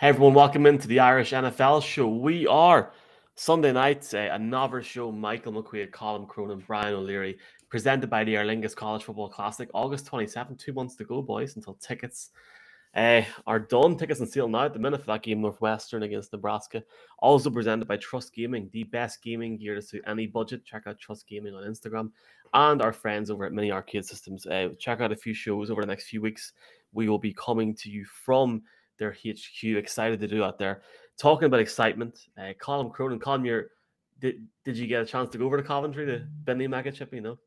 Hey everyone, welcome into the Irish NFL show. We are Sunday night, uh, another show. Michael McQuaid, Colin Cronin, Brian O'Leary, presented by the Aer Lingus College Football Classic, August 27th. Two months to go, boys, until tickets uh, are done. Tickets and sale now at the minute for that game, Northwestern against Nebraska. Also presented by Trust Gaming, the best gaming gear to suit any budget. Check out Trust Gaming on Instagram and our friends over at Mini Arcade Systems. Uh, check out a few shows over the next few weeks. We will be coming to you from their HQ. Excited to do that there. Talking about excitement, uh, Colin Cronin, Colin, you're, did, did you get a chance to go over to Coventry to Benny Chip? You know?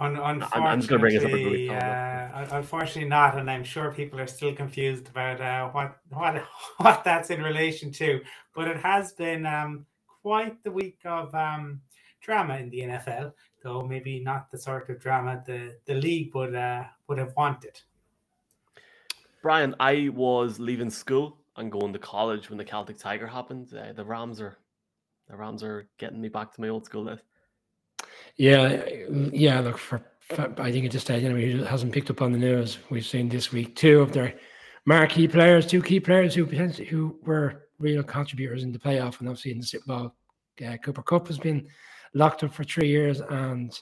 Un- unfortunately, I'm just going to bring it up every week. Uh, unfortunately, not, and I'm sure people are still confused about uh, what what what that's in relation to. But it has been um, quite the week of um, drama in the NFL, though maybe not the sort of drama the the league would uh, would have wanted. Brian, I was leaving school and going to college when the Celtic Tiger happened. Uh, the Rams are the Rams are getting me back to my old school days. Yeah, yeah. Look, for, for I think this stage, anyway, who hasn't picked up on the news, we've seen this week two of their marquee players, two key players who who were real contributors in the playoff and obviously in the Super Bowl. Uh, Cooper Kupp has been locked up for three years, and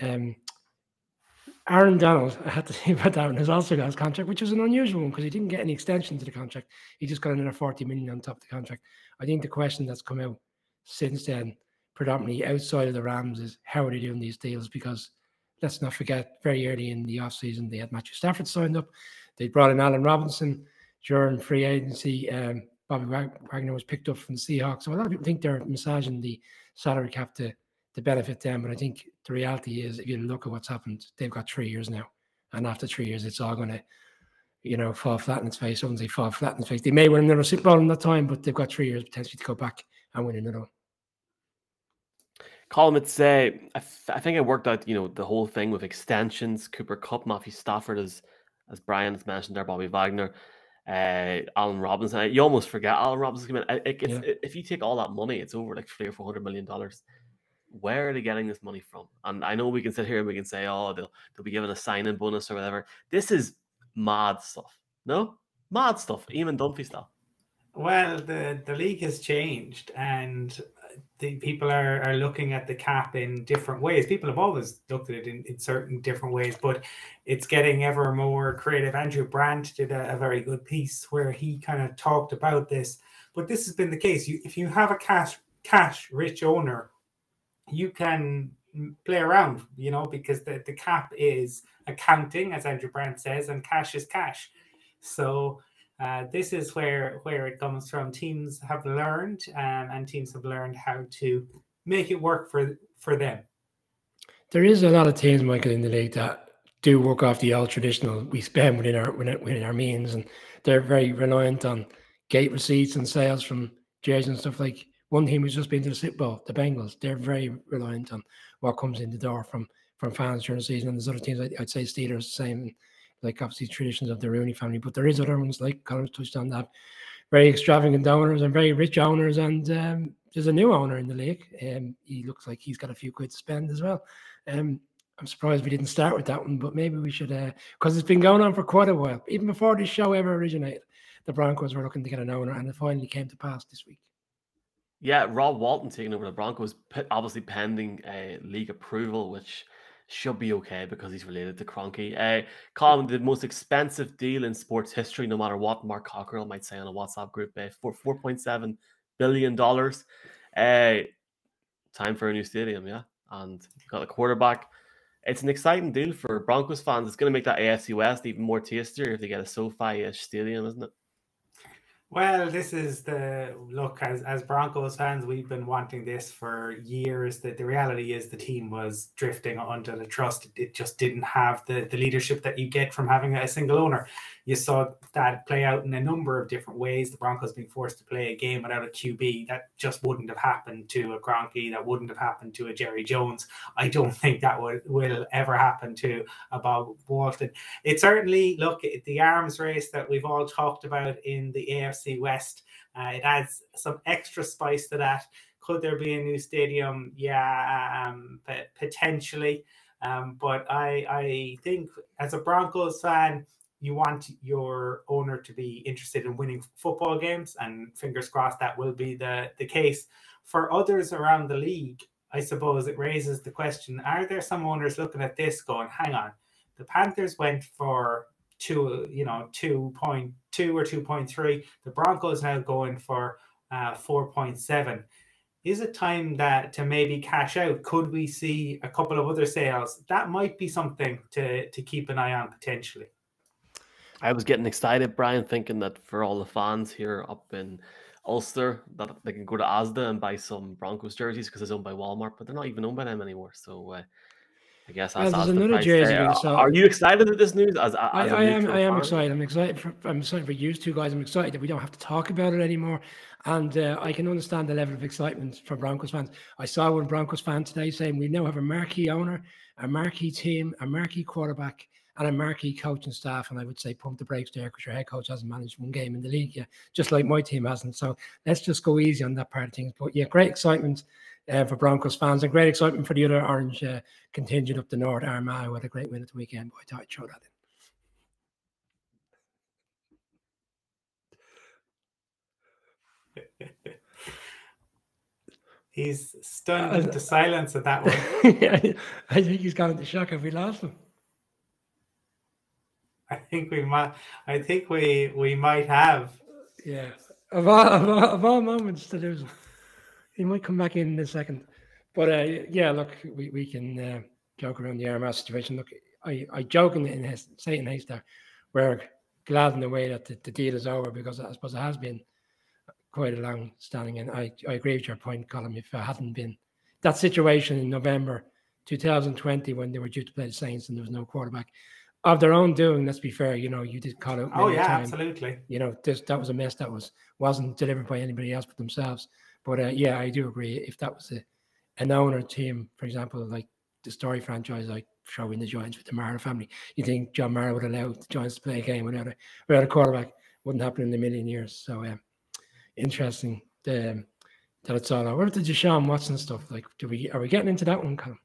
um, Aaron Donald, I had to say about that one, has also got his contract, which is an unusual one because he didn't get any extension to the contract. He just got another 40 million on top of the contract. I think the question that's come out since then, predominantly outside of the Rams, is how are they doing these deals? Because let's not forget, very early in the offseason, they had Matthew Stafford signed up. They brought in Allen Robinson during free agency. Um, Bobby Wagner was picked up from the Seahawks. So a lot of people think they're massaging the salary cap to to benefit them. But I think the reality is, if you look at what's happened, they've got three years now, and after three years, it's all going to, you know, fall flat in its face. I wouldn't say fall flat in its face. They may win another Super Bowl in that time, but they've got three years potentially to go back and win another one. Colin would say, I, f- I think I worked out, you know, the whole thing with extensions, Cooper Kupp, Matthew Stafford, as as Brian has mentioned there, Bobby Wagner, uh, Allen Robinson. You almost forget Allen Robinson. It, it, yeah. If you take all that money, it's over like three or four hundred million dollars where are they getting this money from? And I know we can sit here and we can say, oh, they'll they'll be given a sign-in bonus or whatever. This is mad stuff. No, mad stuff. Even Dunphy stuff. Well, the the league has changed, and the people are, are looking at the cap in different ways. People have always looked at it in, in certain different ways, but it's getting ever more creative. Andrew Brandt did a, a very good piece where he kind of talked about this. But this has been the case. You, if you have a cash cash rich owner you can play around, you know, because the, the cap is accounting, as Andrew Brandt says, and cash is cash. So uh, this is where where it comes from. Teams have learned, um, and teams have learned how to make it work for for them. There is a lot of teams, Michael, in the league that do work off the old traditional. We spend within our within our means, and they're very reliant on gate receipts and sales from jerseys and stuff like one team who's just been to the Super Bowl, the Bengals, they're very reliant on what comes in the door from from fans during the season. And there's other teams, I'd, say Steelers, the same, like obviously traditions of the Rooney family, but there is other ones like Colin touched on that, very extravagant owners and very rich owners. And um, there's a new owner in the league. Um, he looks like he's got a few quid to spend as well. Um, I'm surprised we didn't start with that one, but maybe we should, because uh, it's been going on for quite a while. Even before this show ever originated, the Broncos were looking to get an owner, and it finally came to pass this week. Yeah, Rob Walton taking over the Broncos, obviously pending uh, league approval, which should be okay because he's related to Kroenke. Uh, Colin, the most expensive deal in sports history, no matter what Mark Cockrell might say on a WhatsApp group, uh, for four point seven billion dollars. Uh, time for a new stadium, yeah, and got a quarterback. It's an exciting deal for Broncos fans. It's going to make that AFC West even more tastier if they get a SoFi-ish stadium, isn't it? Well, this is the look as as Broncos fans, we've been wanting this for years. That the reality is the team was drifting under the trust. It just didn't have the, the leadership that you get from having a single owner. You saw that play out in a number of different ways. The Broncos being forced to play a game without a QB that just wouldn't have happened to a Kroenke, that wouldn't have happened to a Jerry Jones. I don't think that would will ever happen to a Bob Walton. It certainly look at the arms race that we've all talked about in the AFC West. Uh, it adds some extra spice to that. Could there be a new stadium? Yeah, um, potentially. Um, but I, I think as a Broncos fan, you want your owner to be interested in winning football games, and fingers crossed that will be the, the case. For others around the league, I suppose it raises the question are there some owners looking at this going, hang on, the Panthers went for two, you know, 2.2 or 2.3. The Broncos now going for uh, 4.7. Is it time that to maybe cash out? Could we see a couple of other sales? That might be something to, to keep an eye on potentially. I was getting excited, Brian, thinking that for all the fans here up in Ulster, that they can go to Asda and buy some Broncos jerseys because it's owned by Walmart, but they're not even owned by them anymore. So uh, I guess well, there's another jersey. So are you excited at this news? As, as I, I am. I am excited. I'm excited. For, I'm excited for you two guys. I'm excited that we don't have to talk about it anymore, and uh, I can understand the level of excitement for Broncos fans. I saw one Broncos fan today saying we now have a marquee owner, a marquee team, a marquee quarterback, and a marquee coaching staff. And I would say pump the brakes there because your head coach hasn't managed one game in the league yet, just like my team hasn't. So let's just go easy on that part of things. But yeah, great excitement uh, for Broncos fans and great excitement for the other Orange uh, contingent up the north. Armagh who had a great win at the weekend. But I thought I'd throw that in. He's stunned uh, into silence at that one. I think he's gone into shock if we lost him. I think we might. I think we we might have. Yeah, of all of all, of all moments to lose, he might come back in in a second. But uh, yeah, look, we we can uh, joke around the Armagh situation. Look, I I joke in, in his, say in Haystack, we're glad in the way that the, the deal is over because I suppose it has been quite a long standing. And I, I agree with your point, Colin. If it hadn't been that situation in November 2020 when they were due to play the Saints and there was no quarterback, of their own doing. Let's be fair. You know, you did call it. Oh yeah, absolutely. You know, this that was a mess that was wasn't delivered by anybody else but themselves. But uh, yeah, I do agree. If that was a an owner team, for example, like the story franchise, like showing the Giants with the Mara family, you think John Mara would allow the Giants to play a game without a without a quarterback? Wouldn't happen in a million years. So um, interesting um, that it's all over. What the Deshaun Watson stuff? Like, do we are we getting into that one, Colin?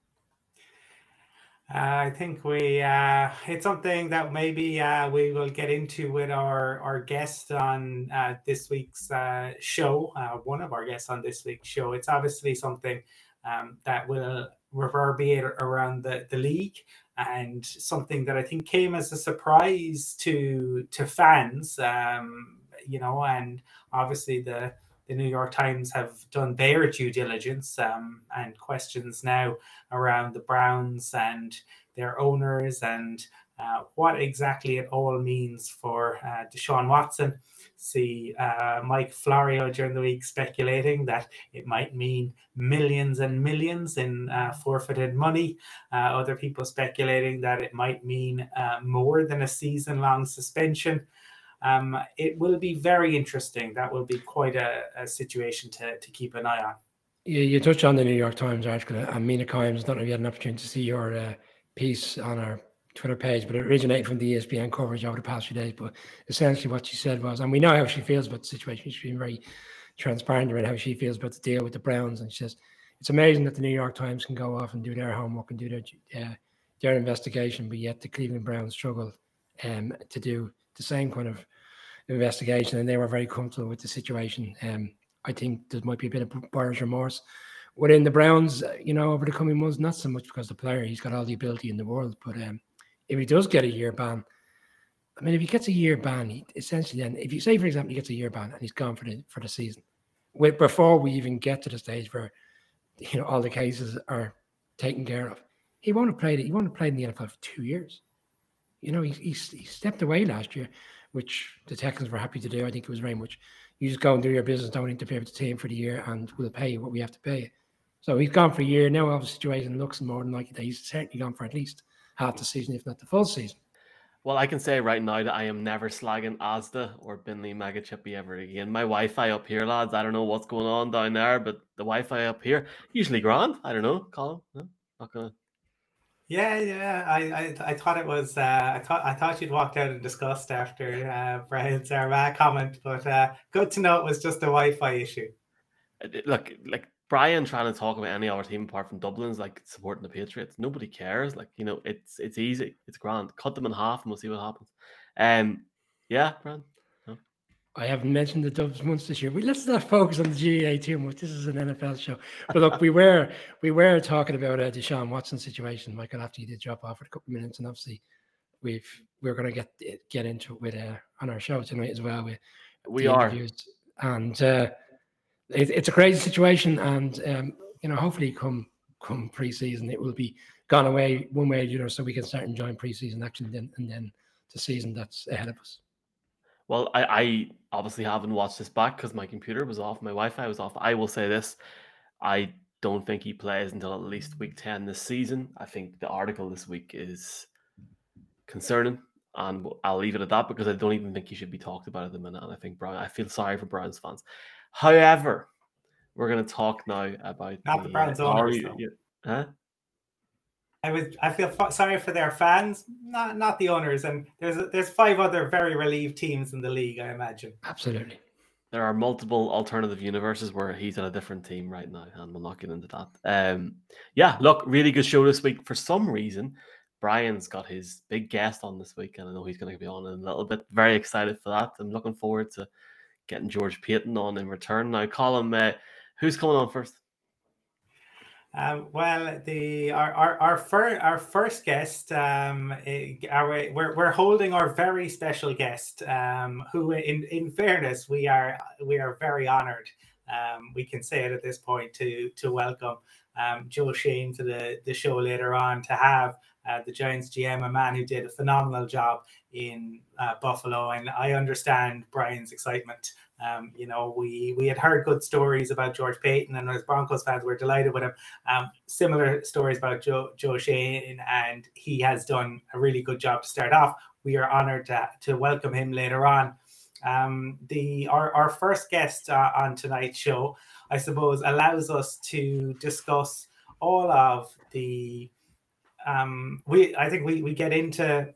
Uh, I think we uh, it's something that maybe uh, we will get into with our our guest on this week's show. One of our guests on this week's show. It's obviously something um, that will reverberate around the, the league and something that I think came as a surprise to to fans. Um, you know, and obviously the the New York Times have done their due diligence um, and questions now around the Browns and their owners and uh, what exactly it all means for uh, Deshaun Watson. See uh, Mike Florio during the week speculating that it might mean millions and millions in uh, forfeited money. Uh, other people speculating that it might mean uh, more than a season long suspension um, it will be very interesting. That will be quite a, a situation to, to keep an eye on. Yeah, you touched on the New York Times article, and Mina Kimes. I don't know if you had an opportunity to see your uh, piece on our Twitter page, but it originated from the ESPN coverage over the past few days. But essentially, what she said was, and we know how she feels about the situation. She's been very transparent about how she feels about the deal with the Browns, and she says it's amazing that the New York Times can go off and do their homework and do their uh, their investigation, but yet the Cleveland Browns struggle um, to do the same kind of investigation, and they were very comfortable with the situation. Um, I think there might be a bit of buyer's remorse within the Browns, uh, you know, over the coming months. Not so much because the player he's got all the ability in the world, but um, if he does get a year ban, I mean, if he gets a year ban, he, essentially, then if you say, for example, he gets a year ban and he's gone for the for the season, before we even get to the stage where you know all the cases are taken care of, he won't have played it. He won't have played in the NFL for two years. You know, he, he, he stepped away last year which the Texans were happy to do. I think it was very much you just go and do your business, don't interfere with the team for the year, and we'll pay you what we have to pay. So he's gone for a year. Now, the situation looks more than likely that he's certainly gone for at least half the season, if not the full season. Well, I can say right now that I am never slagging Asda or Binley Mega Chippy ever again. My Wi-Fi up here, lads. I don't know what's going on down there, but the Wi-Fi up here usually grand. I don't know, Colin. No, not gonna yeah, yeah. I, I, I thought it was. Uh, I thought I thought you'd walked out in disgust after uh, Brian's Armagh comment, but uh, good to know it was just a Wi-Fi issue. Uh, look, like Brian trying to talk about any other team apart from Dublin's like supporting the Patriots. Nobody cares. Like you know, it's it's easy. It's grand. Cut them in half, and we'll see what happens. Um, yeah, Brian. I haven't mentioned the Dubs once this year. We let's not focus on the GAA too much. This is an NFL show. But look, we were we were talking about uh, Deshaun Watson situation, Michael, after he did drop off for a couple of minutes, and obviously we've we're going to get get into it with uh, on our show tonight as well. With we are, and uh, it, it's a crazy situation, and um, you know, hopefully, come come preseason, it will be gone away one way, you know, so we can start enjoying preseason action, then, and then the season that's ahead of us. Well, I, I obviously haven't watched this back because my computer was off, my Wi-Fi was off. I will say this: I don't think he plays until at least week ten this season. I think the article this week is concerning, and I'll leave it at that because I don't even think he should be talked about at the minute. And I think Brian, I feel sorry for Browns fans. However, we're going to talk now about not the, the Browns owners. Huh? I was I feel f- sorry for their fans, not not the owners. And there's there's five other very relieved teams in the league, I imagine. Absolutely. There are multiple alternative universes where he's at a different team right now, and we'll not get into that. Um, yeah, look, really good show this week. For some reason, Brian's got his big guest on this week, and I know he's going to be on in a little bit. Very excited for that. I'm looking forward to getting George Paton on in return. Now, Colin, uh, who's coming on first? Um, well, the our our our, fir- our first guest, um, our, we're we're holding our very special guest, um, who, in in fairness, we are we are very honoured. Um, we can say it at this point to to welcome um, Joe Schoen to the the show later on to have uh, the Giants GM, a man who did a phenomenal job in uh, Buffalo, and I understand Brian's excitement um, you know, we we had heard good stories about George Paton, and as Broncos fans, we're delighted with him. Um, similar stories about Joe Joe Schoen, and he has done a really good job to start off. We are honoured to, to welcome him later on. Um, the our, our first guest uh, on tonight's show, I suppose, allows us to discuss all of the um, we I think we, we get into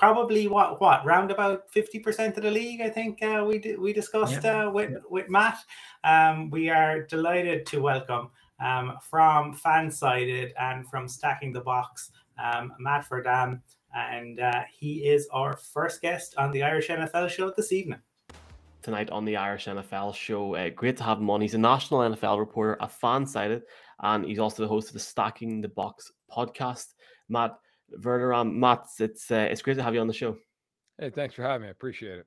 probably what what round about 50% of the league i think uh, we we discussed yeah. uh, with with matt. Um, we are delighted to welcome um, from fansided and from stacking the box um, matt Verderame and uh, he is our first guest on the irish nfl show this evening. Tonight on the irish nfl show uh, great to have him on. He's a national nfl reporter a fansided and he's also the host of the stacking the box podcast. Matt Verderame, Matt, it's uh, it's great to have you on the show. Hey, thanks for having me. I appreciate it.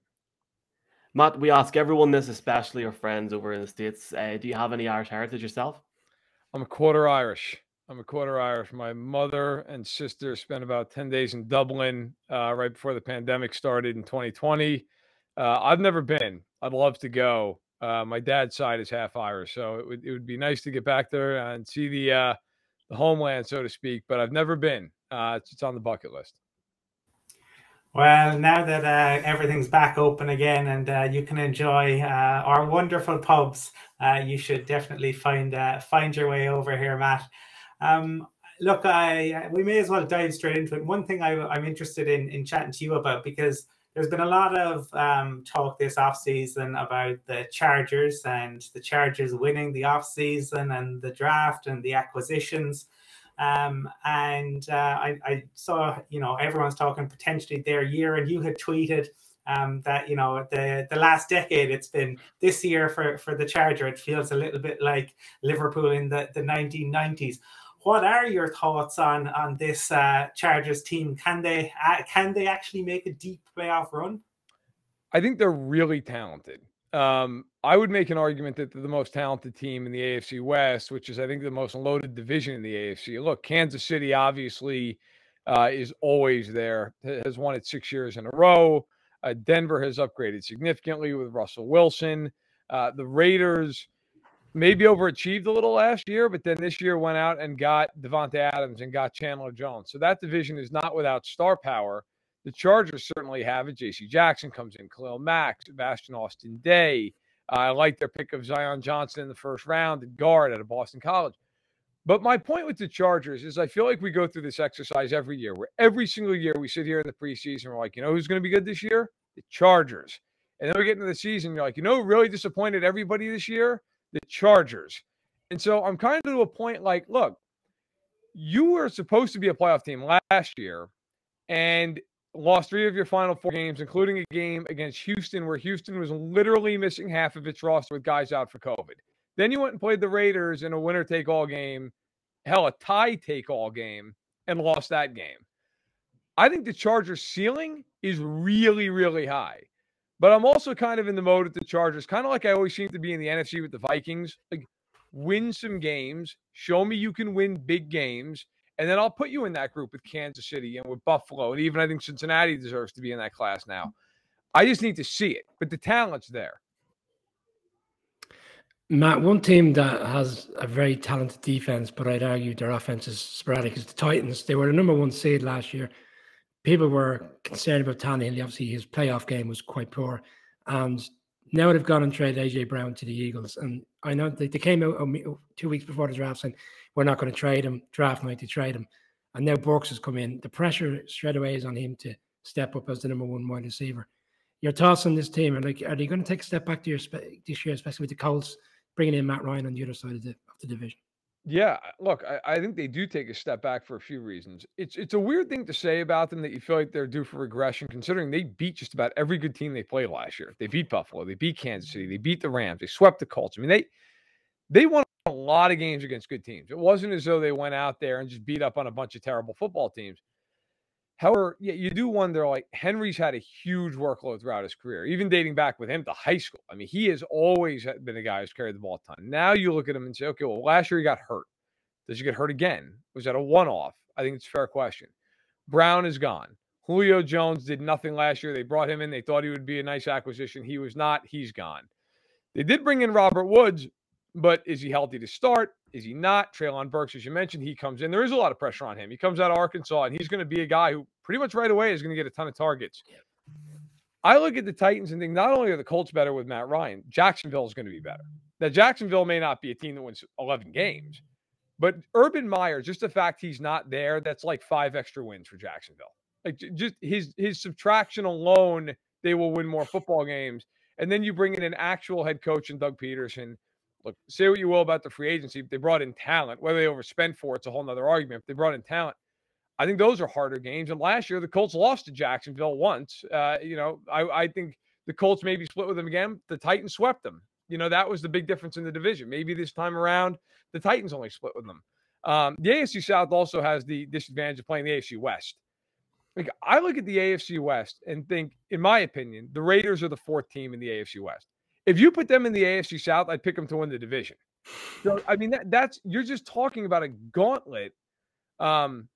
Matt, we ask everyone this, especially our friends over in the States. Uh, do you have any Irish heritage yourself? I'm a quarter Irish. I'm a quarter Irish. My mother and sister spent about 10 days in Dublin uh, right before the pandemic started in 2020. Uh, I've never been. I'd love to go. Uh, my dad's side is half Irish, so it would, it would be nice to get back there and see the uh, the homeland, so to speak. But I've never been uh, it's, it's on the bucket list. Well, now that uh, everything's back open again and uh, you can enjoy uh, our wonderful pubs, uh, you should definitely find uh, find your way over here, Matt. Um, look, I we may as well dive straight into it. One thing I, am interested in in chatting to you about because there's been a lot of um, talk this off season about the Chargers and the Chargers winning the off season and the draft and the acquisitions. Um, and uh, I, I, saw, you know, everyone's talking potentially their year, and you had tweeted um, that, you know, the the last decade it's been this year for for the Charger. It feels a little bit like Liverpool in the the 1990s. What are your thoughts on on this uh, Chargers team? Can they uh, can they actually make a deep playoff run? I think they're really talented. Um, I would make an argument that the most talented team in the AFC West, which is, I think, the most loaded division in the AFC. Look, Kansas City obviously uh, is always there, has won it six years in a row. Uh, Denver has upgraded significantly with Russell Wilson. Uh, the Raiders maybe overachieved a little last year, but then this year went out and got Davante Adams and got Chandler Jones. So that division is not without star power. The Chargers certainly have it. J.C. Jackson comes in, Khalil Mack, Sebastian Austin Day. Uh, I like their pick of Zion Johnson in the first round at guard out of Boston College. But my point with the Chargers is I feel like we go through this exercise every year where every single year we sit here in the preseason, we're like, you know who's going to be good this year? The Chargers. And then we get into the season, you're like, you know, really disappointed everybody this year? The Chargers. And so I'm kind of to a point like, look, you were supposed to be a playoff team last year, and lost three of your final four games, including a game against Houston, where Houston was literally missing half of its roster with guys out for COVID. Then you went and played the Raiders in a winner take all game, hell, a tie take all game, and lost that game. I think the Chargers' ceiling is really, really high. But I'm also kind of in the mode with the Chargers, kind of like I always seem to be in the NFC with the Vikings. Like, win some games, show me you can win big games, and then I'll put you in that group with Kansas City and with Buffalo. And even I think Cincinnati deserves to be in that class now. I just need to see it, but the talent's there. Matt, one team that has a very talented defense, but I'd argue their offense is sporadic, is the Titans. They were the number one seed last year. People were concerned about Tannehill. Obviously, his playoff game was quite poor. And now they've gone and traded AJ Brown to the Eagles. And I know they, they came out uh, two weeks before the draft saying, we're not going to trade him, draft night to trade him. And now Burks has come in. The pressure straight away is on him to step up as the number one wide receiver. Your thoughts on this team? Are like, are they going to take a step back to your this year, especially with the Colts bringing in Matt Ryan on the other side of the of the division? Yeah, look, I, I think they do take a step back for a few reasons. It's it's a weird thing to say about them that you feel like they're due for regression, considering they beat just about every good team they played last year. They beat Buffalo, they beat Kansas City, they beat the Rams, they swept the Colts. I mean, they they won a lot of games against good teams. It wasn't as though they went out there and just beat up on a bunch of terrible football teams. However, yeah, you do wonder like Henry's had a huge workload throughout his career, even dating back with him to high school. I mean, he has always been a guy who's carried the ball a ton. Now you look at him and say, okay, well, last year he got hurt. Does he get hurt again? Was that a one off? I think it's a fair question. Brown is gone. Julio Jones did nothing last year. They brought him in. They thought he would be a nice acquisition. He was not. He's gone. They did bring in Robert Woods, but is he healthy to start? Is he not? Treylon Burks, as you mentioned, he comes in. There is a lot of pressure on him. He comes out of Arkansas, and he's going to be a guy who pretty much right away is going to get a ton of targets. I look at the Titans and think not only are the Colts better with Matt Ryan, Jacksonville is going to be better. Now, Jacksonville may not be a team that wins 11 games, but Urban Meyer, just the fact he's not there, that's like five extra wins for Jacksonville. Like just his his subtraction alone, they will win more football games. And then you bring in an actual head coach and Doug Pederson look, say what you will about the free agency. They brought in talent. Whether they overspent for it's a whole other argument. If they brought in talent, I think those are harder games. And last year, the Colts lost to Jacksonville once. Uh, you know, I, I think the Colts maybe split with them again. The Titans swept them. You know, that was the big difference in the division. Maybe this time around, the Titans only split with them. Um, the AFC South also has the disadvantage of playing the AFC West. Like I look at the AFC West and think, in my opinion, the Raiders are the fourth team in the AFC West. If you put them in the AFC South, I'd pick them to win the division. So I mean that, that's you're just talking about a gauntlet. Um,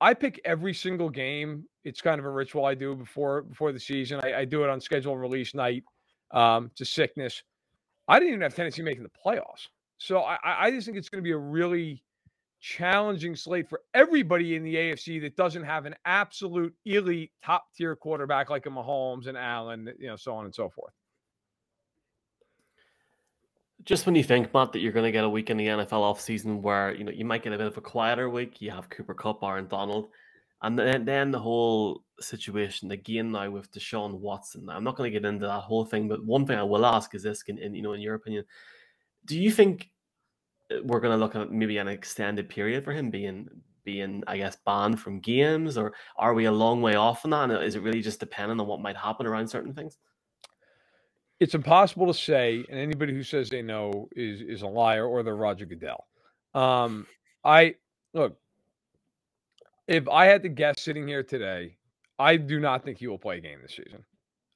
I pick every single game. It's kind of a ritual I do before before the season. I, I do it on schedule release night. Um, a sickness. I didn't even have Tennessee making the playoffs. So I, I just think it's going to be a really challenging slate for everybody in the AFC that doesn't have an absolute elite top tier quarterback like a Mahomes and Allen, you know, so on and so forth just when you think, Matt, that you're going to get a week in the NFL off season where you know you might get a bit of a quieter week, you have Cooper Kupp, Aaron Donald, and then then the whole situation again now with Deshaun Watson. Now, I'm not going to get into that whole thing, but one thing I will ask is this: in, in you know, in your opinion, do you think uh, we're going to look at maybe an extended period for him being being, I guess, banned from games, or are we a long way off on that? And is it really just dependent on what might happen around certain things? It's impossible to say, and anybody who says they know is is a liar or they're Roger Goodell. Um, I look, if I had to guess sitting here today, I do not think he will play a game this season.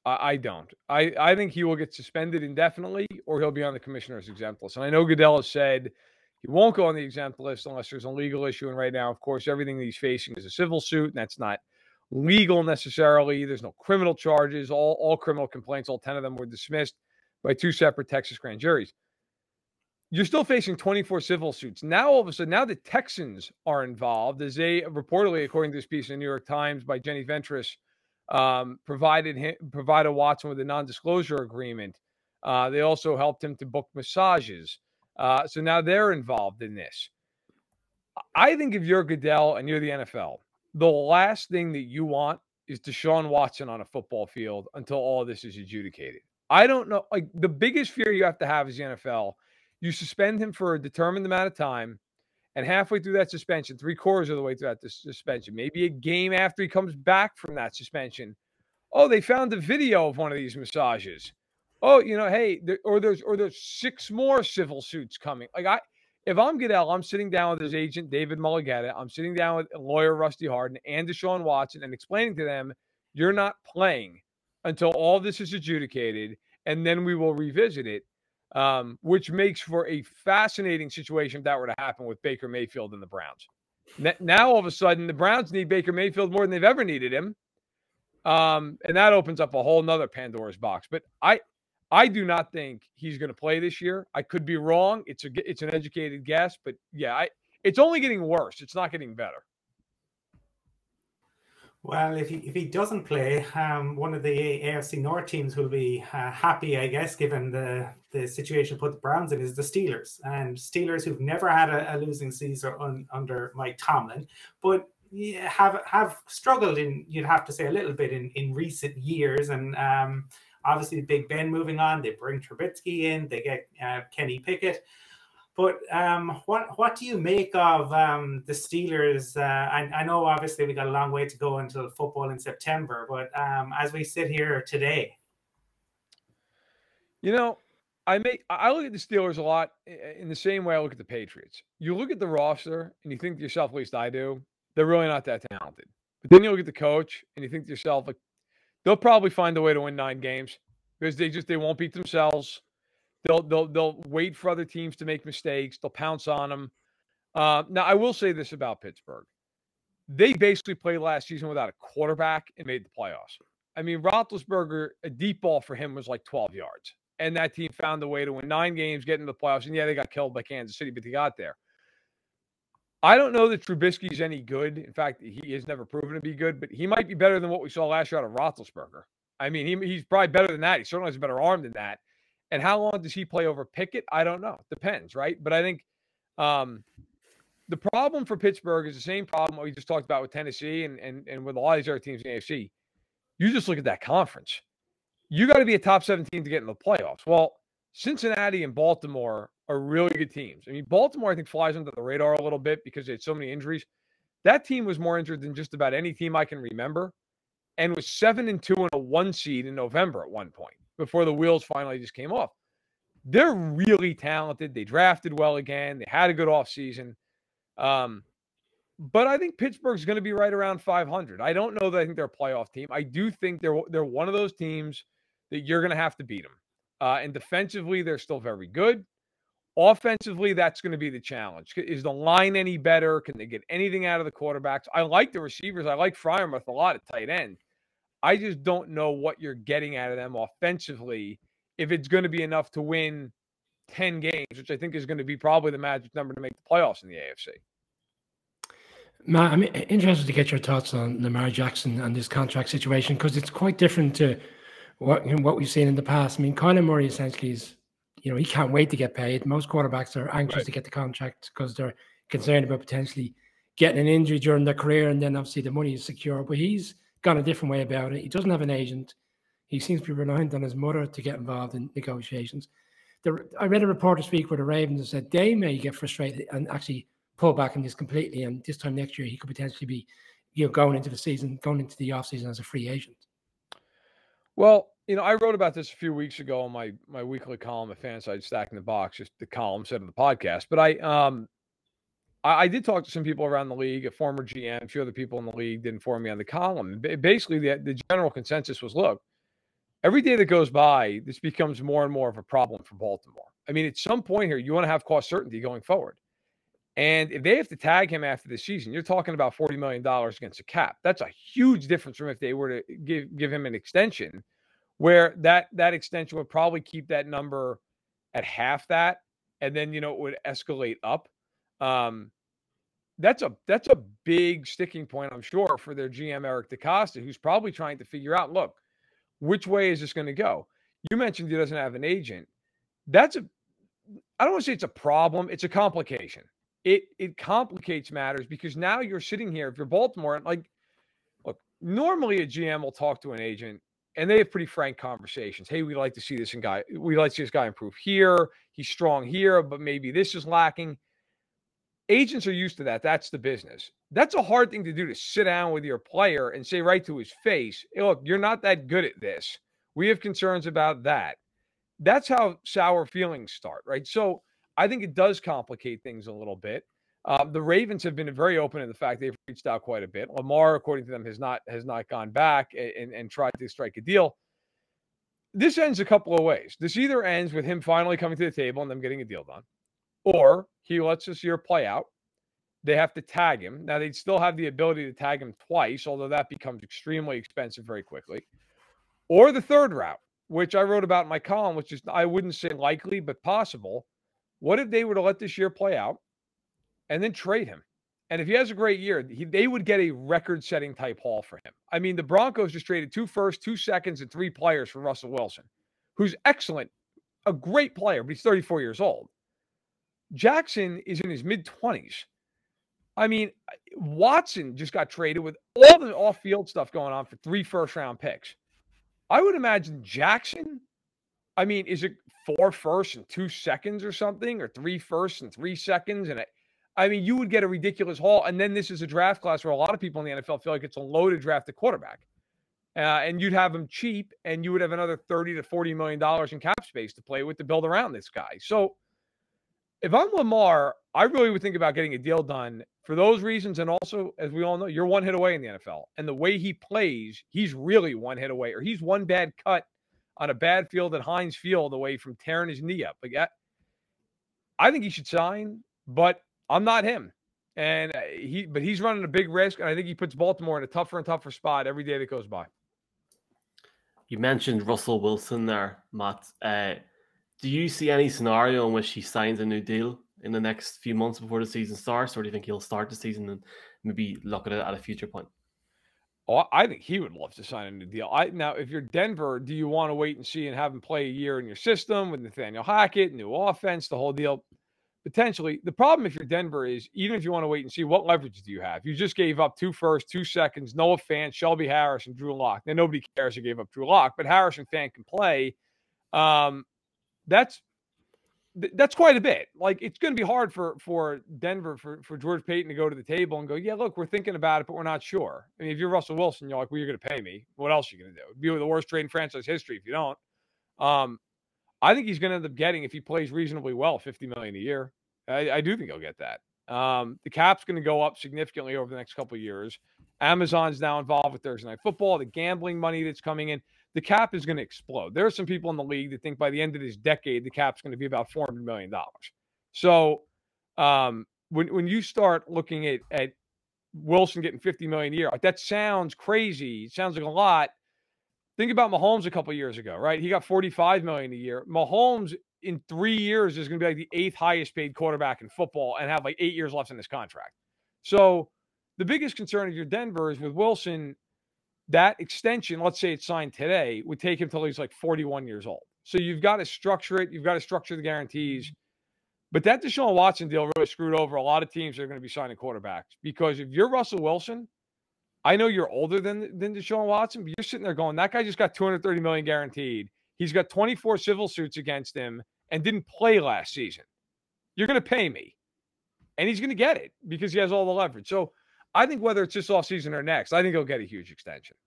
I, I don't. I, I think he will get suspended indefinitely or he'll be on the commissioner's exempt list. And I know Goodell has said he won't go on the exempt list unless there's a legal issue. And right now, of course, everything that he's facing is a civil suit, and that's not legal necessarily. There's no criminal charges. All, all criminal complaints, all 10 of them were dismissed by two separate Texas grand juries. You're still facing 24 civil suits. Now, all of a sudden, now the Texans are involved as they reportedly, according to this piece in the New York Times by Jenny Vrentas, um, provided him, provided Watson with a non-disclosure agreement. Uh, they also helped him to book massages. Uh, so now they're involved in this. I think if you're Goodell and you're the NFL, the last thing that you want is Deshaun Watson on a football field until all this is adjudicated. I don't know. Like the biggest fear you have to have is the NFL. You suspend him for a determined amount of time, and halfway through that suspension, three quarters of the way through that suspension, maybe a game after he comes back from that suspension, oh, they found a video of one of these massages. Oh, you know, hey, there, or there's or there's six more civil suits coming. Like I, if I'm Goodell, I'm sitting down with his agent David Mulugheta. I'm sitting down with lawyer Rusty Hardin and Deshaun Watson and explaining to them, you're not playing until all this is adjudicated, and then we will revisit it um, which makes for a fascinating situation if that were to happen with Baker Mayfield and the Browns. Now, all of a sudden, the Browns need Baker Mayfield more than they've ever needed him. Um, and that opens up a whole nother Pandora's box. But I, I do not think he's going to play this year. I could be wrong. It's a, it's an educated guess, but yeah, I, it's only getting worse. It's not getting better. Well, if he if he doesn't play, um, one of the AFC North teams will be uh, happy, I guess, given the the situation put the Browns in, is the Steelers and Steelers who've never had a, a losing season un, under Mike Tomlin, but have have struggled in you'd have to say a little bit in in recent years, and um, obviously Big Ben moving on, they bring Trubisky in, they get uh, Kenny Pickett. But um, what what do you make of um, the Steelers? Uh, I, I, know obviously we got a long way to go until football in September, but um, as we sit here today, you know, I make I look at the Steelers a lot in the same way I look at the Patriots. You look at the roster and you think to yourself, at least I do, they're really not that talented. But then you look at the coach and you think to yourself, like, they'll probably find a way to win nine games because they just they won't beat themselves. They'll they'll they'll wait for other teams to make mistakes. They'll pounce on them. Uh, now, I will say this about Pittsburgh: they basically played last season without a quarterback and made the playoffs. I mean, Roethlisberger, a deep ball for him was like 12 yards, and that team found a way to win nine games, get into the playoffs. And yeah, they got killed by Kansas City, but they got there. I don't know that Trubisky's any good. In fact, he has never proven to be good, but he might be better than what we saw last year out of Roethlisberger. I mean, he, he's probably better than that. He certainly has a better arm than that. And how long does he play over Pickett? I don't know. Depends, right? But I think um, the problem for Pittsburgh is the same problem we just talked about with Tennessee and, and, and with a lot of these other teams in the AFC. You just look at that conference. You got to be a top 17 to get in the playoffs. Well, Cincinnati and Baltimore are really good teams. I mean, Baltimore, I think, flies under the radar a little bit because they had so many injuries. That team was more injured than just about any team I can remember and was seven and two and a one seed in November at one point before the wheels finally just came off. They're really talented. They drafted well again. They had a good offseason. Um, but I think Pittsburgh's going to be right around 500. I don't know that I think they're a playoff team. I do think they're they're one of those teams that you're going to have to beat them. Uh, and defensively, they're still very good. Offensively, that's going to be the challenge. Is the line any better? Can they get anything out of the quarterbacks? I like the receivers. I like Freiermuth a lot at tight end. I just don't know what you're getting out of them offensively if it's going to be enough to win 10 games, which I think is going to be probably the magic number to make the playoffs in the AFC. Matt, I'm interested to get your thoughts on Lamar Jackson and this contract situation because it's quite different to what you know, what we've seen in the past. I mean, Kyler Murray essentially is, you know, he can't wait to get paid. Most quarterbacks are anxious right. to get the contract because they're concerned about potentially getting an injury during their career, and then obviously the money is secure. But he's gone a different way about it. He doesn't have an agent. He seems to be reliant on his mother to get involved in negotiations. The, I read a report this week where the Ravens said they may get frustrated and actually pull back on this completely. And this time next year, he could potentially be, you know, going into the season, going into the offseason as a free agent. Well, you know, I wrote about this a few weeks ago on my my weekly column at Fanside Stacking the Box, just the column said of the podcast. But I um I, I, did talk to some people around the league, a former GM, a few other people in the league did inform me on the column. Basically, the, the general consensus was look, every day that goes by, this becomes more and more of a problem for Baltimore. I mean, at some point here, you want to have cost certainty going forward. And if they have to tag him after the season, you're talking about $40 million against a cap. That's a huge difference from if they were to give, give him an extension, where that, that extension would probably keep that number at half that. And then, you know, it would escalate up. Um, that's a that's a big sticking point, I'm sure, for their GM Eric DeCosta, who's probably trying to figure out, look, which way is this going to go? You mentioned he doesn't have an agent. That's a I don't want to say it's a problem, it's a complication. It it complicates matters because now you're sitting here, if you're Baltimore, and like look, normally a GM will talk to an agent and they have pretty frank conversations. Hey, we'd like to see this guy, we'd like to see this guy improve here. He's strong here, but maybe this is lacking agents are used to that. That's the business. That's a hard thing to do to sit down with your player and say right to his face, hey, look, you're not that good at this. We have concerns about that. That's how sour feelings start, right? So I think it does complicate things a little bit. Uh, the Ravens have been very open in the fact they've reached out quite a bit. Lamar, according to them, has not has not gone back and, and tried to strike a deal. This ends a couple of ways. This either ends with him finally coming to the table and them getting a deal done, or he lets this year play out. They have to tag him. Now they'd still have the ability to tag him twice, although that becomes extremely expensive very quickly. Or the third route, which I wrote about in my column, which is I wouldn't say likely, but possible. What if they were to let this year play out? And then trade him. And if he has a great year, he, they would get a record-setting type haul for him. I mean, the Broncos just traded two first, two seconds, and three players for Russell Wilson, who's excellent, a great player, but he's 34 years old. Jackson is in his mid 20s. I mean, Watson just got traded with all the off-field stuff going on for three first-round picks. I would imagine Jackson. I mean, is it four firsts and two seconds or something, or three firsts and three seconds and a I mean, you would get a ridiculous haul. And then this is a draft class where a lot of people in the NFL feel like it's a loaded draft at quarterback. Uh, and you'd have him cheap, and you would have another 30 to 40 million dollars in cap space to play with to build around this guy. So if I'm Lamar, I really would think about getting a deal done for those reasons. And also, as we all know, you're one hit away in the NFL. And the way he plays, he's really one hit away, or he's one bad cut on a bad field at Heinz Field away from tearing his knee up. Like, I think he should sign, but I'm not him. And uh, he, but he's running a big risk, and I think he puts Baltimore in a tougher and tougher spot every day that goes by. You mentioned Russell Wilson there, Matt. Uh, do you see any scenario in which he signs a new deal in the next few months before the season starts, or do you think he'll start the season and maybe look at it at a future point? Oh, I think he would love to sign a new deal. I now, if you're Denver, do you want to wait and see and have him play a year in your system with Nathaniel Hackett, new offense, the whole deal? Potentially the problem if you're Denver is even if you want to wait and see what leverage do you have? You just gave up two first, two seconds, Noah Fant, Shelby Harris, and Drew Lock. Now nobody cares you gave up Drew Lock, but Harris and Fant can play. Um, that's that's quite a bit. Like it's going to be hard for for Denver for for George Paton to go to the table and go, yeah, look, we're thinking about it, but we're not sure. I mean, if you're Russell Wilson, you're like, well, you're going to pay me. What else are you going to do? It'd be the worst trade in franchise history if you don't. Um, I think he's going to end up getting if he plays reasonably well, fifty million a year. I, I do think he'll get that. Um, the cap's going to go up significantly over the next couple of years. Amazon's now involved with Thursday Night Football, the gambling money that's coming in. The cap is going to explode. There are some people in the league that think by the end of this decade, the cap's going to be about $400 million. So um, when, when you start looking at, at Wilson getting 50 million a year, that sounds crazy. It sounds like a lot. Think about Mahomes a couple years ago, right? He got 45 million a year. Mahomes in three years is going to be like the eighth highest paid quarterback in football and have like eight years left in his contract. So the biggest concern if you're Denver is with Wilson, that extension, let's say it's signed today, would take him till he's like 41 years old. So you've got to structure it. You've got to structure the guarantees. Mm-hmm. But that Deshaun Watson deal really screwed over a lot of teams that are going to be signing quarterbacks because if you're Russell Wilson, I know you're older than than Deshaun Watson, but you're sitting there going, that guy just got 230 million guaranteed. He's got 24 civil suits against him and didn't play last season. You're going to pay me. And he's going to get it because he has all the leverage. So I think whether it's this offseason or next, I think he'll get a huge extension.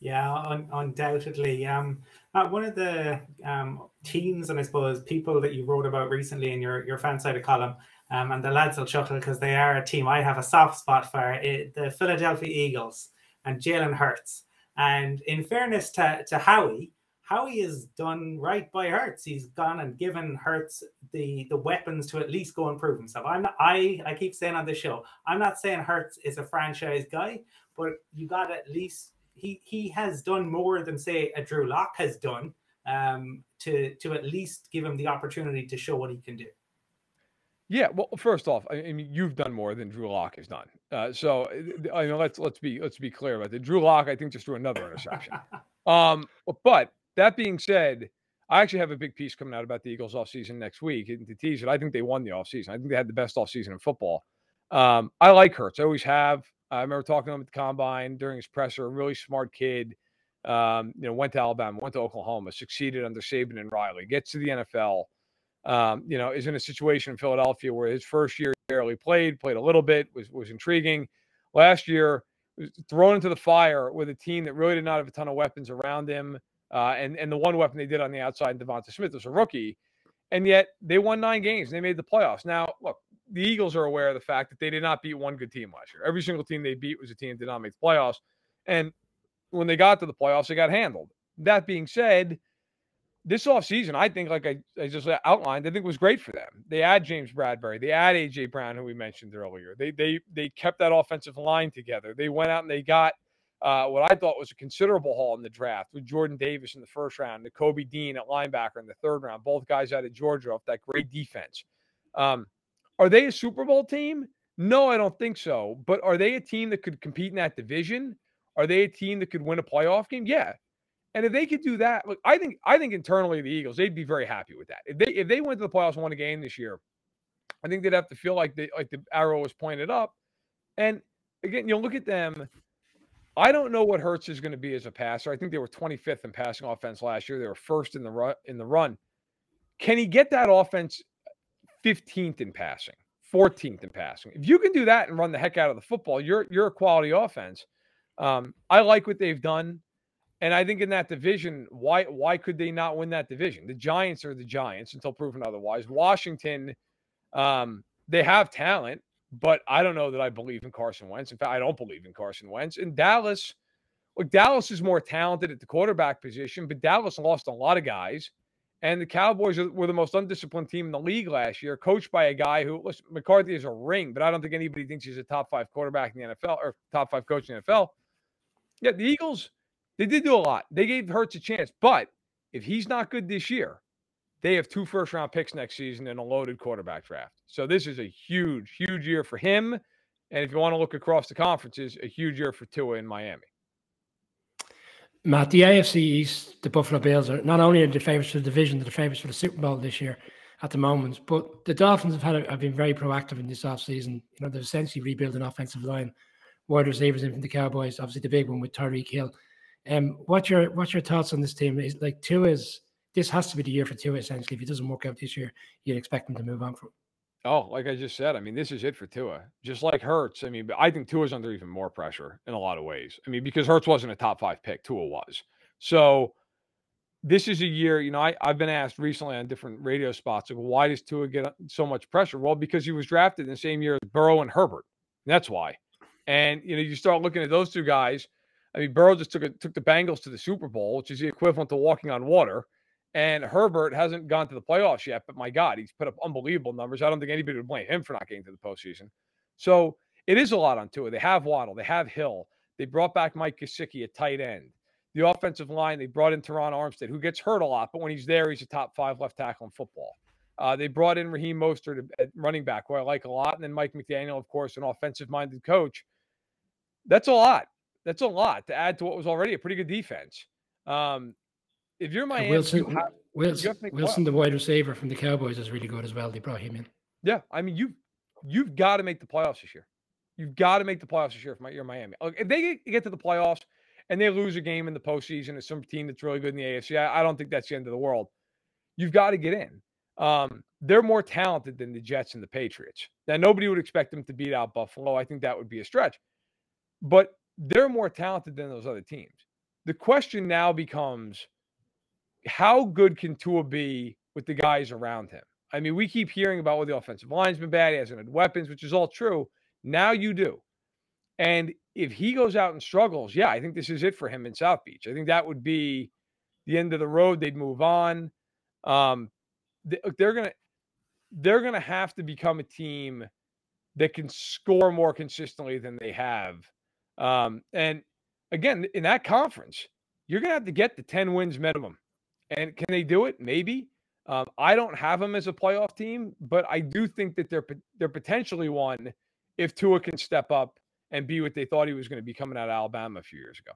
Yeah, un- undoubtedly. Um, uh, one of the um, teams, and I suppose people that you wrote about recently in your, your fan sided column, um, and the lads will chuckle because they are a team I have a soft spot for, it, the Philadelphia Eagles and Jalen Hurts. And in fairness to, to Howie, Howie has done right by Hurts. He's gone and given Hurts the the weapons to at least go and prove himself. I'm not, I I keep saying on the show, I'm not saying Hurts is a franchise guy, but you got at least he he has done more than say a Drew Lock has done um, to to at least give him the opportunity to show what he can do. Yeah, well, first off, I mean, you've done more than Drew Lock has done. Uh, so, I mean, let's let's be let's be clear about it. Drew Lock, I think, just threw another interception. um, but that being said, I actually have a big piece coming out about the Eagles offseason next week to tease it. I think they won the offseason. I think they had the best offseason in football. Um, I like Hurts. I always have. I remember talking to him at the combine during his presser. A really smart kid. Um, you know, went to Alabama, went to Oklahoma, succeeded under Saban and Riley. Gets to the NFL. um, you know, is in a situation in Philadelphia where his first year barely played, played a little bit, was was intriguing. Last year, was thrown into the fire with a team that really did not have a ton of weapons around him. Uh, and and the one weapon they did on the outside, Devonta Smith, was a rookie, and yet they won nine games and they made the playoffs. Now, look, the Eagles are aware of the fact that they did not beat one good team last year. Every single team they beat was a team that did not make the playoffs, and when they got to the playoffs, they got handled. That being said, this offseason, I think, like I, I just outlined, I think was great for them. They add James Bradberry, they add AJ Brown, who we mentioned earlier. They they they kept that offensive line together. They went out and they got uh, what I thought was a considerable haul in the draft with Jordan Davis in the first round, Kobe Dean at linebacker in the third round, both guys out of Georgia off that great defense. Um, are they a Super Bowl team? No, I don't think so. But are they a team that could compete in that division? Are they a team that could win a playoff game? Yeah. And if they could do that, look, I think I think internally the Eagles they'd be very happy with that. If they if they went to the playoffs and won a game this year, I think they'd have to feel like they like the arrow was pointed up. And again, you look at them. I don't know what Hurts is going to be as a passer. I think they were 25th in passing offense last year. They were first in the run in the run. Can he get that offense 15th in passing, 14th in passing? If you can do that and run the heck out of the football, you're you're a quality offense. Um, I like what they've done. And I think in that division, why why could they not win that division? The Giants are the Giants until proven otherwise. Washington, um, they have talent, but I don't know that I believe in Carson Wentz. In fact, I don't believe in Carson Wentz. In Dallas, look, Dallas is more talented at the quarterback position, but Dallas lost a lot of guys. And the Cowboys were the most undisciplined team in the league last year, coached by a guy who, listen, McCarthy is a ring, but I don't think anybody thinks he's a top five quarterback in the NFL or top five coach in the NFL. Yeah, the Eagles – they did do a lot. They gave Hurts a chance, but if he's not good this year, they have two first round picks next season and a loaded quarterback draft. So this is a huge, huge year for him. And if you want to look across the conferences, a huge year for Tua in Miami. Matt, the AFC East, the Buffalo Bills are not only are the favorites for the division, they're the favorites for the Super Bowl this year at the moment. But the Dolphins have had a, have been very proactive in this offseason. You know, they've essentially rebuilt an offensive line, wide receivers in from the Cowboys, obviously the big one with Tyreek Hill. Um, what's your what's your thoughts on this team? Is like Tua is this has to be the year for Tua essentially. If it doesn't work out this year, you'd expect him to move on from. Oh, like I just said, I mean, this is it for Tua. Just like Hurts. I mean, I think Tua's under even more pressure in a lot of ways. I mean, because Hurts wasn't a top five pick, Tua was. So this is a year, you know, I, I've been asked recently on different radio spots, like, why does Tua get so much pressure? Well, because he was drafted in the same year as Burrow and Herbert. That's why. And, you know, you start looking at those two guys – I mean, Burrow just took a, took the Bengals to the Super Bowl, which is the equivalent to walking on water. And Herbert hasn't gone to the playoffs yet, but my God, he's put up unbelievable numbers. I don't think anybody would blame him for not getting to the postseason. So it is a lot on Tua. They have Waddle, they have Hill, they brought back Mike Gesicki at tight end. The offensive line, they brought in Terron Armstead, who gets hurt a lot, but when he's there, he's a top five left tackle in football. Uh, they brought in Raheem Mostert at running back, who I like a lot, and then Mike McDaniel, of course, an offensive-minded coach. That's a lot that's a lot to add to what was already a pretty good defense. Um, if you're Miami, Wilson, you have, Wilson, you Wilson the wide receiver from the Cowboys is really good as well. They brought him in. Yeah, I mean you you've got to make the playoffs this year. You've got to make the playoffs this year if you're Miami. If they get to the playoffs and they lose a game in the postseason to some team that's really good in the AFC, I, I don't think that's the end of the world. You've got to get in. Um, they're more talented than the Jets and the Patriots. Now, nobody would expect them to beat out Buffalo. I think that would be a stretch. But they're more talented than those other teams. The question now becomes how good can Tua be with the guys around him? I mean, we keep hearing about what the offensive line's been bad. He hasn't had weapons, which is all true. Now you do. And if he goes out and struggles, yeah, I think this is it for him in South Beach. I think that would be the end of the road. They'd move on. Um, they're gonna they're gonna have to become a team that can score more consistently than they have um, and again, in that conference, you're to have to get the 10 wins minimum. And can they do it? Maybe. Um, I don't have them as a playoff team, but I do think that they're they're potentially one if Tua can step up and be what they thought he was going to be coming out of Alabama a few years ago.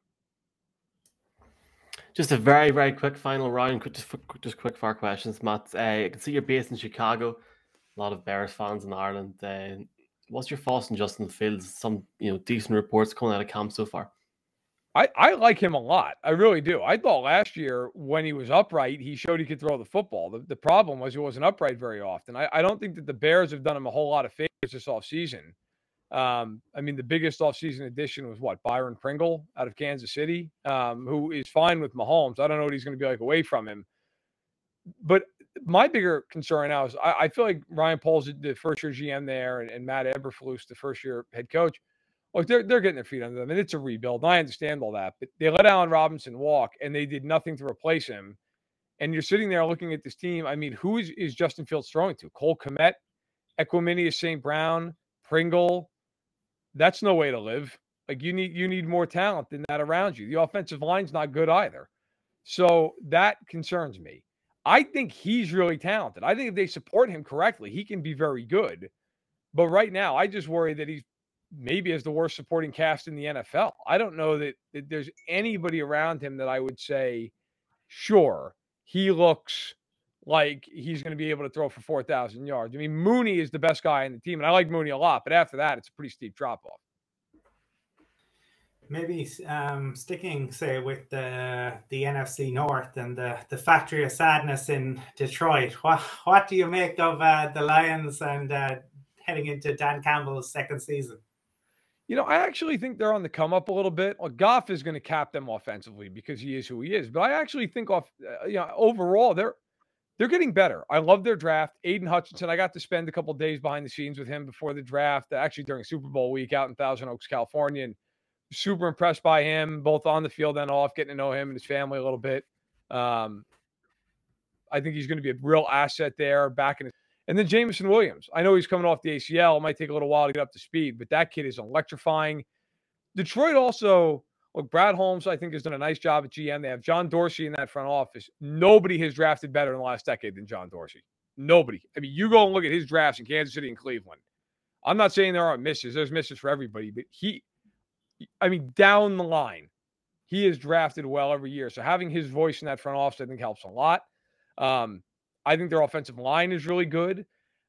Just a very very quick final round, just just quick fire questions, Matt. Uh, I can see you're based in Chicago. A lot of Bears fans in Ireland. Uh, what's your thoughts on Justin Fields? Some you know decent reports coming out of camp so far. I, I like him a lot. I really do. I thought last year when he was upright, he showed he could throw the football. The, the problem was he wasn't upright very often. I, I don't think that the Bears have done him a whole lot of favors this offseason. Um, I mean, the biggest offseason addition was what? Byron Pringle out of Kansas City, um, who is fine with Mahomes. I don't know what he's going to be like away from him. But my bigger concern now is I, I feel like Ryan Poles the first year GM there and, and Matt Eberflus, the first year head coach – look, they're they're getting their feet under them, and it's a rebuild. And I understand all that, but they let Allen Robinson walk, and they did nothing to replace him. And you're sitting there looking at this team. I mean, who is, is Justin Fields throwing to? Cole Kmet, Equanimeous St. Brown, Pringle. That's no way to live. Like you need you need more talent than that around you. The offensive line's not good either. So that concerns me. I think he's really talented. I think if they support him correctly, he can be very good. But right now, I just worry that he's maybe as the worst supporting cast in the NFL. I don't know that, that there's anybody around him that I would say, sure, he looks like he's going to be able to throw for 4,000 yards. I mean, Mooney is the best guy in the team, and I like Mooney a lot, but after that, it's a pretty steep drop off. Maybe um, sticking, say, with the the NFC North and the, the factory of sadness in Detroit. What what do you make of uh, the Lions and uh, heading into Dan Campbell's second season? You know, I actually think they're on the come up a little bit. Well, Goff is going to cap them offensively because he is who he is. But I actually think off, uh, you know, overall they're they're getting better. I love their draft. Aidan Hutchinson, I got to spend a couple days behind the scenes with him before the draft, actually during Super Bowl week out in Thousand Oaks, California, and super impressed by him, both on the field and off, getting to know him and his family a little bit. Um, I think he's going to be a real asset there back in his and then Jameson Williams. I know he's coming off the ACL. It might take a little while to get up to speed, but that kid is electrifying. Detroit also, look, Brad Holmes, I think, has done a nice job at GM. They have John Dorsey in that front office. Nobody has drafted better in the last decade than John Dorsey. Nobody. I mean, you go and look at his drafts in Kansas City and Cleveland. I'm not saying there aren't misses. There's misses for everybody, but he, I mean, down the line, he is drafted well every year. So having his voice in that front office, I think, helps a lot. Um, I think their offensive line is really good.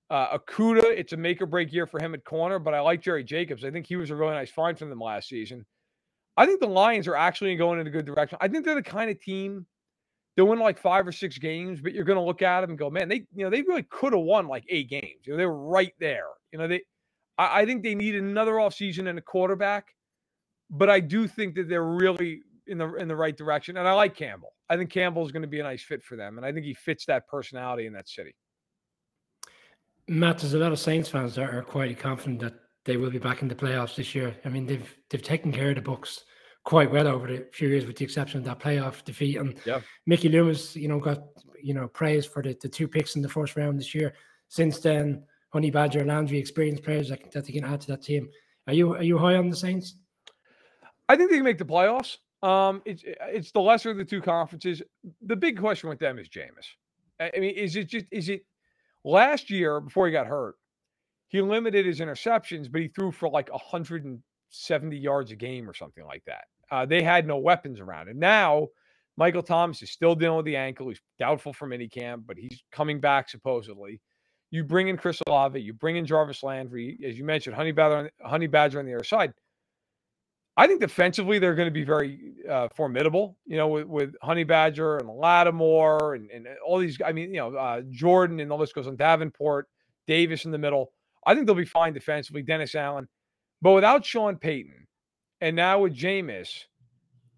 Uh, Okudah, it's a make or break year for him at corner, but I like Jerry Jacobs. I think he was a really nice find for them last season. I think the Lions are actually going in a good direction. I think they're the kind of team they win like five or six games, but you're going to look at them and go, man, they you know they really could have won like eight games. You know, they were right there. You know, they I, I think they need another offseason and a quarterback, but I do think that they're really in the in the right direction. And I like Campbell. I think Campbell is going to be a nice fit for them, and I think he fits that personality in that city. Matt, there's a lot of Saints fans that are quite confident that they will be back in the playoffs this year. I mean, they've they've taken care of the books quite well over the few years, with the exception of that playoff defeat. And yeah. Mickey Loomis, you know, got you know praise for the, the two picks in the first round this year. Since then, Honey Badger, and Landry, experienced players that, that they can add to that team. Are you are you high on the Saints? I think they can make the playoffs. Um, it's uh, it's the lesser of the two conferences. The big question with them is Jameis. I mean, is it just is it last year before he got hurt? He limited his interceptions, but he threw for like 170 yards a game or something like that. Uh, they had no weapons around him. Now, Michael Thomas is still dealing with the ankle. He's doubtful for minicamp, but he's coming back supposedly. You bring in Chris Olave, you bring in Jarvis Landry, as you mentioned, Honey Badger, Honey Badger on the other side. I think defensively they're going to be very uh, formidable. You know, with, with Honey Badger and Lattimore and, and all these. I mean, you know, uh, Jordan and the list goes on. Davenport, Davis in the middle. I think they'll be fine defensively. Dennis Allen, but without Sean Payton, and now with Jameis,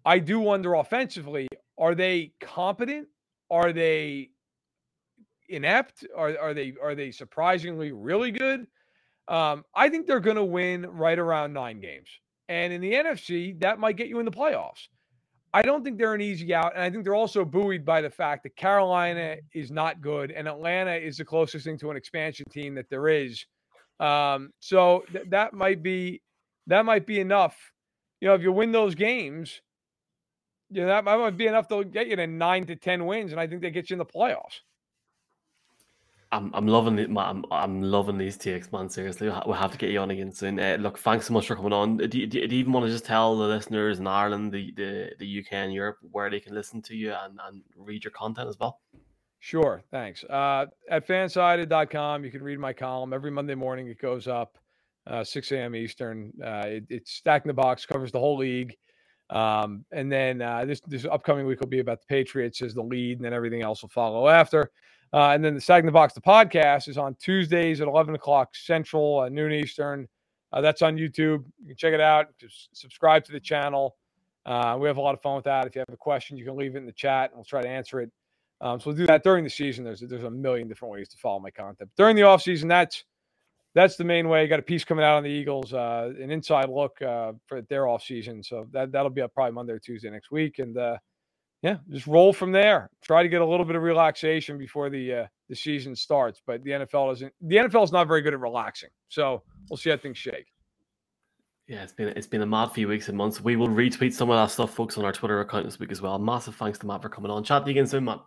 I do wonder offensively: Are they competent? Are they inept? Are are they are they surprisingly really good? Um, I think they're going to win right around nine games. And in the NFC, that might get you in the playoffs. I don't think they're an easy out. And I think they're also buoyed by the fact that Carolina is not good and Atlanta is the closest thing to an expansion team that there is. Um, so th- that might be that might be enough. You know, if you win those games, you know, that might be enough to get you to nine to ten wins, and I think they get you in the playoffs. I'm I'm loving it. I'm I'm loving these TX man. Seriously, we'll have to get you on again soon. Uh, look, thanks so much for coming on. Do you, do you even want to just tell the listeners in Ireland, the, the the UK and Europe where they can listen to you and, and read your content as well? Sure, thanks. Uh, at fansided.com, you can read my column every Monday morning. It goes up uh, 6 a.m. Eastern. Uh, it, it's stacking the box, covers the whole league. Um, and then uh, this this upcoming week will be about the Patriots as the lead, and then everything else will follow after. Uh, and then the Sag in the Box, the podcast, is on Tuesdays at 11 o'clock Central, uh, noon Eastern. Uh, that's on YouTube. You can check it out. Just subscribe to the channel. Uh, we have a lot of fun with that. If you have a question, you can leave it in the chat, and we'll try to answer it. Um, so we'll do that during the season. There's there's a million different ways to follow my content. During the off season, that's that's the main way. You got a piece coming out on the Eagles, uh, an inside look uh, for their off season. So that that'll be up probably Monday or Tuesday next week, and yeah, just roll from there. Try to get a little bit of relaxation before the uh, the season starts. But the NFL isn't. The NFL is not very good at relaxing. So we'll see how things shake. Yeah, it's been it's been a mad few weeks and months. We will retweet some of that stuff, folks, on our Twitter account this week as well. Massive thanks to Matt for coming on. Chat to you again soon, Matt.